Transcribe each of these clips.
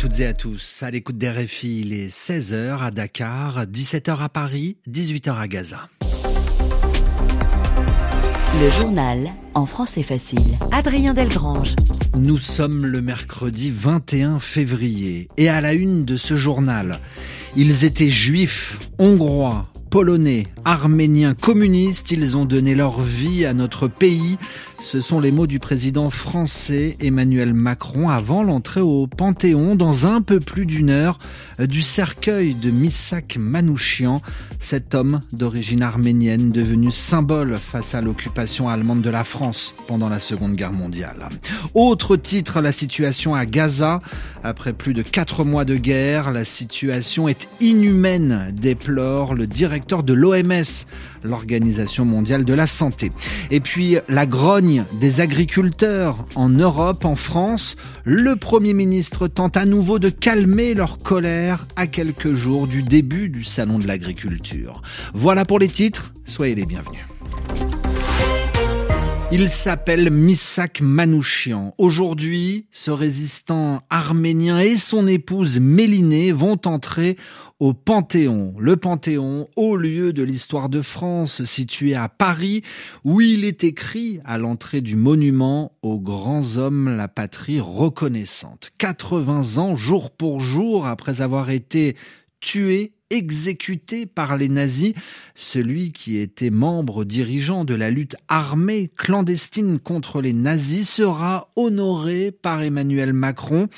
toutes et à tous. À l'écoute des RFI, il est 16h à Dakar, 17h à Paris, 18h à Gaza. Le journal en français facile. Adrien Delgrange. Nous sommes le mercredi 21 février et à la une de ce journal, ils étaient juifs, hongrois, polonais, arméniens, communistes, ils ont donné leur vie à notre pays. Ce sont les mots du président français Emmanuel Macron avant l'entrée au Panthéon dans un peu plus d'une heure du cercueil de Missak Manouchian, cet homme d'origine arménienne devenu symbole face à l'occupation allemande de la France pendant la Seconde Guerre mondiale. Autre titre, la situation à Gaza. Après plus de quatre mois de guerre, la situation est inhumaine, déplore le directeur de l'OMS, l'Organisation mondiale de la santé. Et puis la grogne des agriculteurs en Europe, en France, le Premier ministre tente à nouveau de calmer leur colère à quelques jours du début du Salon de l'agriculture. Voilà pour les titres, soyez les bienvenus. Il s'appelle Misak Manouchian. Aujourd'hui, ce résistant arménien et son épouse Mélinée vont entrer au Panthéon. Le Panthéon, haut lieu de l'histoire de France, situé à Paris, où il est écrit à l'entrée du monument aux grands hommes la patrie reconnaissante. 80 ans, jour pour jour, après avoir été tué exécuté par les nazis, celui qui était membre dirigeant de la lutte armée clandestine contre les nazis sera honoré par Emmanuel Macron.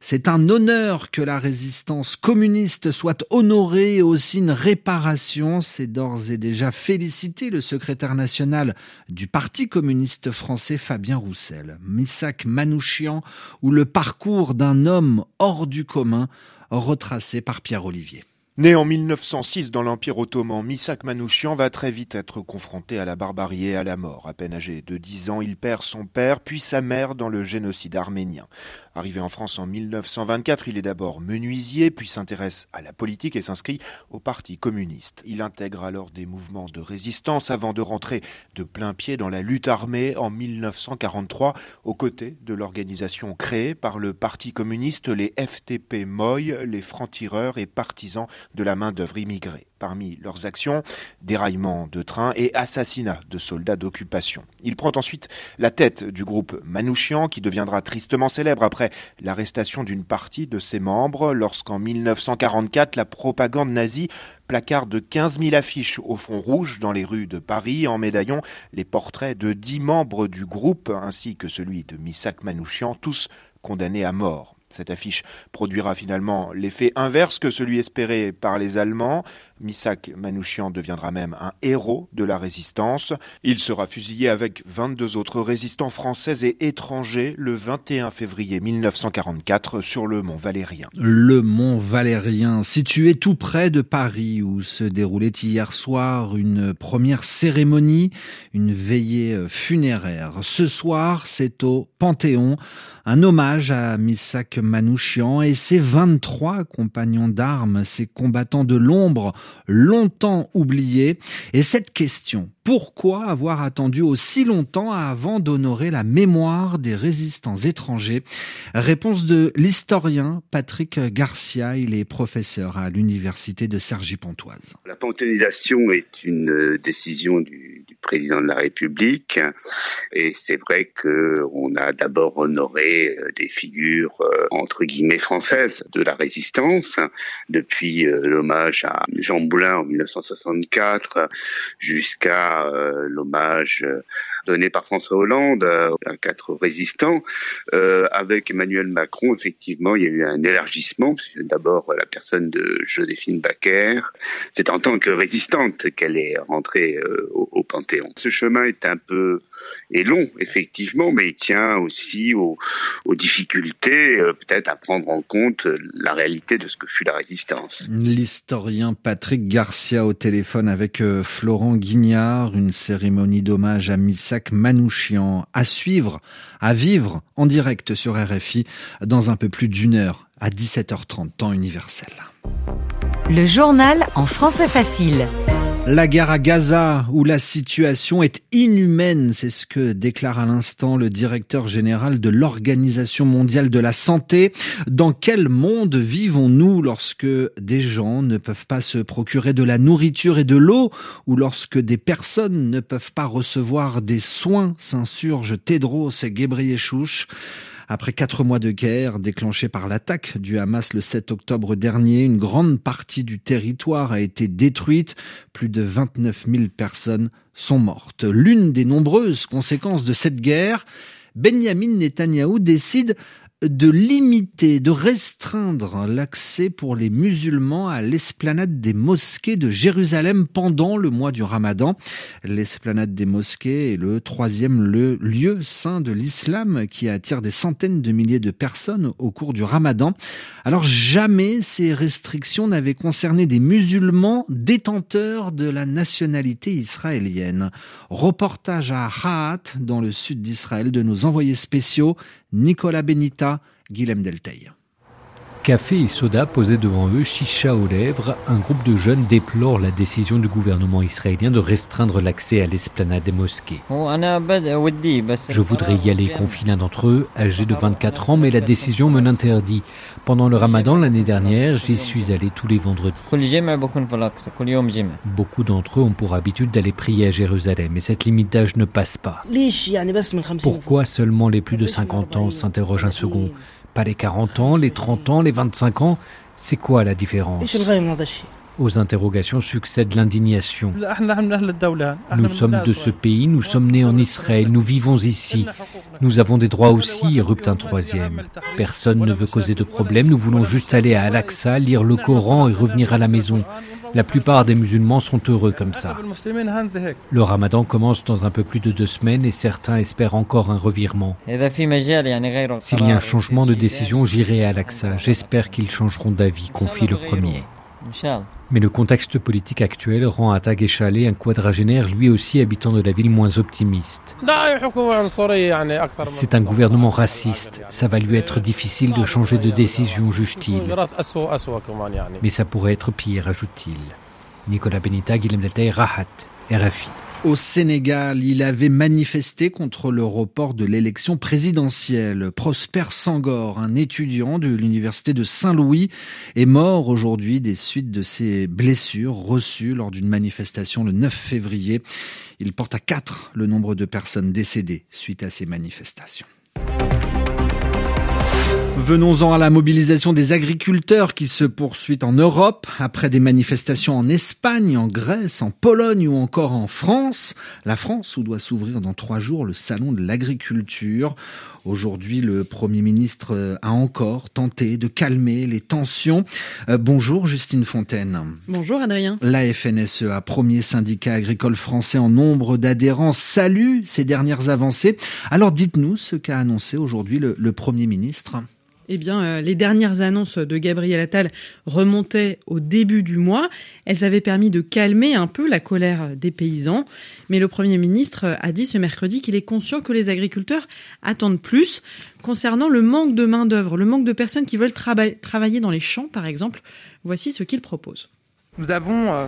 C'est un honneur que la résistance communiste soit honorée et aussi une réparation. C'est d'ores et déjà félicité le secrétaire national du Parti communiste français Fabien Roussel. Missak Manouchian ou le parcours d'un homme hors du commun retracé par Pierre Olivier. Né en 1906 dans l'Empire ottoman, Misak Manouchian va très vite être confronté à la barbarie et à la mort. À peine âgé de 10 ans, il perd son père puis sa mère dans le génocide arménien. Arrivé en France en 1924, il est d'abord menuisier, puis s'intéresse à la politique et s'inscrit au Parti communiste. Il intègre alors des mouvements de résistance avant de rentrer de plein pied dans la lutte armée en 1943 aux côtés de l'organisation créée par le Parti communiste, les FTP Moy, les francs-tireurs et partisans de la main-d'œuvre immigrée. Parmi leurs actions, déraillement de trains et assassinat de soldats d'occupation. Il prend ensuite la tête du groupe Manouchian qui deviendra tristement célèbre après l'arrestation d'une partie de ses membres lorsqu'en 1944 la propagande nazie placarde 15 000 affiches au fond rouge dans les rues de Paris en médaillon les portraits de dix membres du groupe ainsi que celui de Missak Manouchian, tous condamnés à mort. Cette affiche produira finalement l'effet inverse que celui espéré par les Allemands. Misak Manouchian deviendra même un héros de la résistance. Il sera fusillé avec 22 autres résistants français et étrangers le 21 février 1944 sur le mont Valérien. Le mont Valérien, situé tout près de Paris où se déroulait hier soir une première cérémonie, une veillée funéraire. Ce soir, c'est au Panthéon, un hommage à Misak Manouchian et ses 23 compagnons d'armes, ses combattants de l'ombre longtemps oublié. Et cette question, pourquoi avoir attendu aussi longtemps avant d'honorer la mémoire des résistants étrangers? Réponse de l'historien Patrick Garcia, il est professeur à l'université de Cergy-Pontoise. La panthéonisation est une décision du, du, président de la République. Et c'est vrai qu'on a d'abord honoré des figures entre guillemets françaises de la résistance. Depuis l'hommage à Jean Boulin en 1964 jusqu'à euh, l'hommage euh, donné par François Hollande euh, à quatre résistants. avec Emmanuel Macron, effectivement, il y a eu un élargissement. D'abord, la personne de Joséphine Baker. C'est en tant que résistante qu'elle est rentrée au, au, Panthéon. Ce chemin est un peu est long, effectivement, mais il tient aussi aux, aux difficultés, peut-être à prendre en compte la réalité de ce que fut la résistance. L'historien Patrick Garcia au téléphone avec Florent Guignard, une cérémonie d'hommage à Manouchian à suivre, à vivre en direct sur RFI dans un peu plus d'une heure à 17h30 temps universel. Le journal en français facile. La guerre à Gaza, où la situation est inhumaine, c'est ce que déclare à l'instant le directeur général de l'Organisation mondiale de la santé. Dans quel monde vivons-nous lorsque des gens ne peuvent pas se procurer de la nourriture et de l'eau, ou lorsque des personnes ne peuvent pas recevoir des soins, s'insurge Tedros et Ghebreyesus. Après quatre mois de guerre déclenchée par l'attaque du Hamas le 7 octobre dernier, une grande partie du territoire a été détruite. Plus de 29 000 personnes sont mortes. L'une des nombreuses conséquences de cette guerre, Benjamin Netanyahou décide de limiter, de restreindre l'accès pour les musulmans à l'esplanade des mosquées de Jérusalem pendant le mois du Ramadan. L'esplanade des mosquées est le troisième lieu saint de l'islam qui attire des centaines de milliers de personnes au cours du Ramadan. Alors jamais ces restrictions n'avaient concerné des musulmans détenteurs de la nationalité israélienne. Reportage à Haat dans le sud d'Israël de nos envoyés spéciaux Nicolas Benita, Guilhem Delteil. Café et soda posés devant eux, chicha aux lèvres, un groupe de jeunes déplore la décision du gouvernement israélien de restreindre l'accès à l'esplanade des mosquées. Je voudrais y aller, confie l'un d'entre eux, âgé de 24 ans, mais la décision me l'interdit. Pendant le ramadan l'année dernière, j'y suis allé tous les vendredis. Beaucoup d'entre eux ont pour habitude d'aller prier à Jérusalem, et cette limite d'âge ne passe pas. Pourquoi seulement les plus de 50 ans s'interroge un second? Pas les 40 ans, les 30 ans, les 25 ans. C'est quoi la différence aux interrogations succède l'indignation. Nous sommes de ce pays, nous sommes nés en Israël, nous vivons ici. Nous avons des droits aussi, érupte un troisième. Personne ne veut causer de problème, nous voulons juste aller à Al-Aqsa, lire le Coran et revenir à la maison. La plupart des musulmans sont heureux comme ça. Le ramadan commence dans un peu plus de deux semaines et certains espèrent encore un revirement. S'il y a un changement de décision, j'irai à Al-Aqsa. J'espère qu'ils changeront d'avis, confie le premier. Mais le contexte politique actuel rend Echalé, un quadragénaire lui aussi habitant de la ville, moins optimiste. C'est un gouvernement raciste. Ça va lui être difficile de changer de décision, juge-t-il. Mais ça pourrait être pire, ajoute-t-il. Nicolas Benita, Guillaume Deltaï, Rahat, RFI. Au Sénégal, il avait manifesté contre le report de l'élection présidentielle. Prosper Sangor, un étudiant de l'université de Saint-Louis, est mort aujourd'hui des suites de ses blessures reçues lors d'une manifestation le 9 février. Il porte à 4 le nombre de personnes décédées suite à ces manifestations. Venons-en à la mobilisation des agriculteurs qui se poursuit en Europe après des manifestations en Espagne, en Grèce, en Pologne ou encore en France. La France où doit s'ouvrir dans trois jours le salon de l'agriculture. Aujourd'hui, le Premier ministre a encore tenté de calmer les tensions. Euh, bonjour Justine Fontaine. Bonjour Adrien. La FNSEA, premier syndicat agricole français en nombre d'adhérents, salue ces dernières avancées. Alors dites-nous ce qu'a annoncé aujourd'hui le, le Premier ministre. Eh bien, euh, les dernières annonces de Gabriel Attal remontaient au début du mois. Elles avaient permis de calmer un peu la colère des paysans. Mais le Premier ministre a dit ce mercredi qu'il est conscient que les agriculteurs attendent plus concernant le manque de main-d'œuvre, le manque de personnes qui veulent travailler dans les champs, par exemple. Voici ce qu'il propose. Nous avons euh,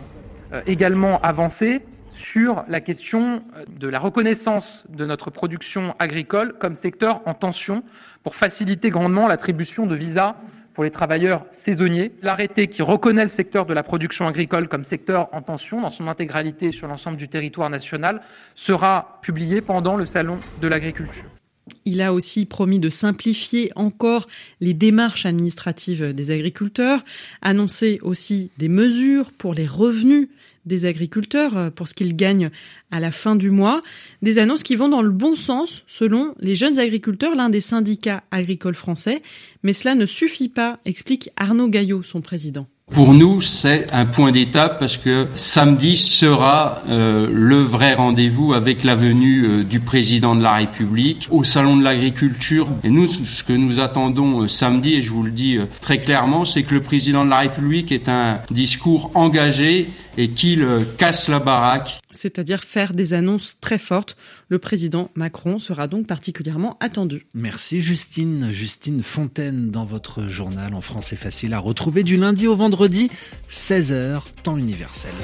euh, également avancé sur la question de la reconnaissance de notre production agricole comme secteur en tension pour faciliter grandement l'attribution de visas pour les travailleurs saisonniers. L'arrêté qui reconnaît le secteur de la production agricole comme secteur en tension dans son intégralité sur l'ensemble du territoire national sera publié pendant le Salon de l'agriculture. Il a aussi promis de simplifier encore les démarches administratives des agriculteurs, annoncer aussi des mesures pour les revenus des agriculteurs euh, pour ce qu'ils gagnent à la fin du mois. Des annonces qui vont dans le bon sens selon les jeunes agriculteurs, l'un des syndicats agricoles français. Mais cela ne suffit pas, explique Arnaud Gaillot, son président. Pour nous, c'est un point d'étape parce que samedi sera euh, le vrai rendez-vous avec la venue euh, du président de la République au salon de l'agriculture. Et nous, ce que nous attendons euh, samedi, et je vous le dis très clairement, c'est que le président de la République ait un discours engagé et qu'il casse la baraque. C'est-à-dire faire des annonces très fortes. Le président Macron sera donc particulièrement attendu. Merci Justine. Justine Fontaine dans votre journal en français facile à retrouver du lundi au vendredi, 16h, temps universel.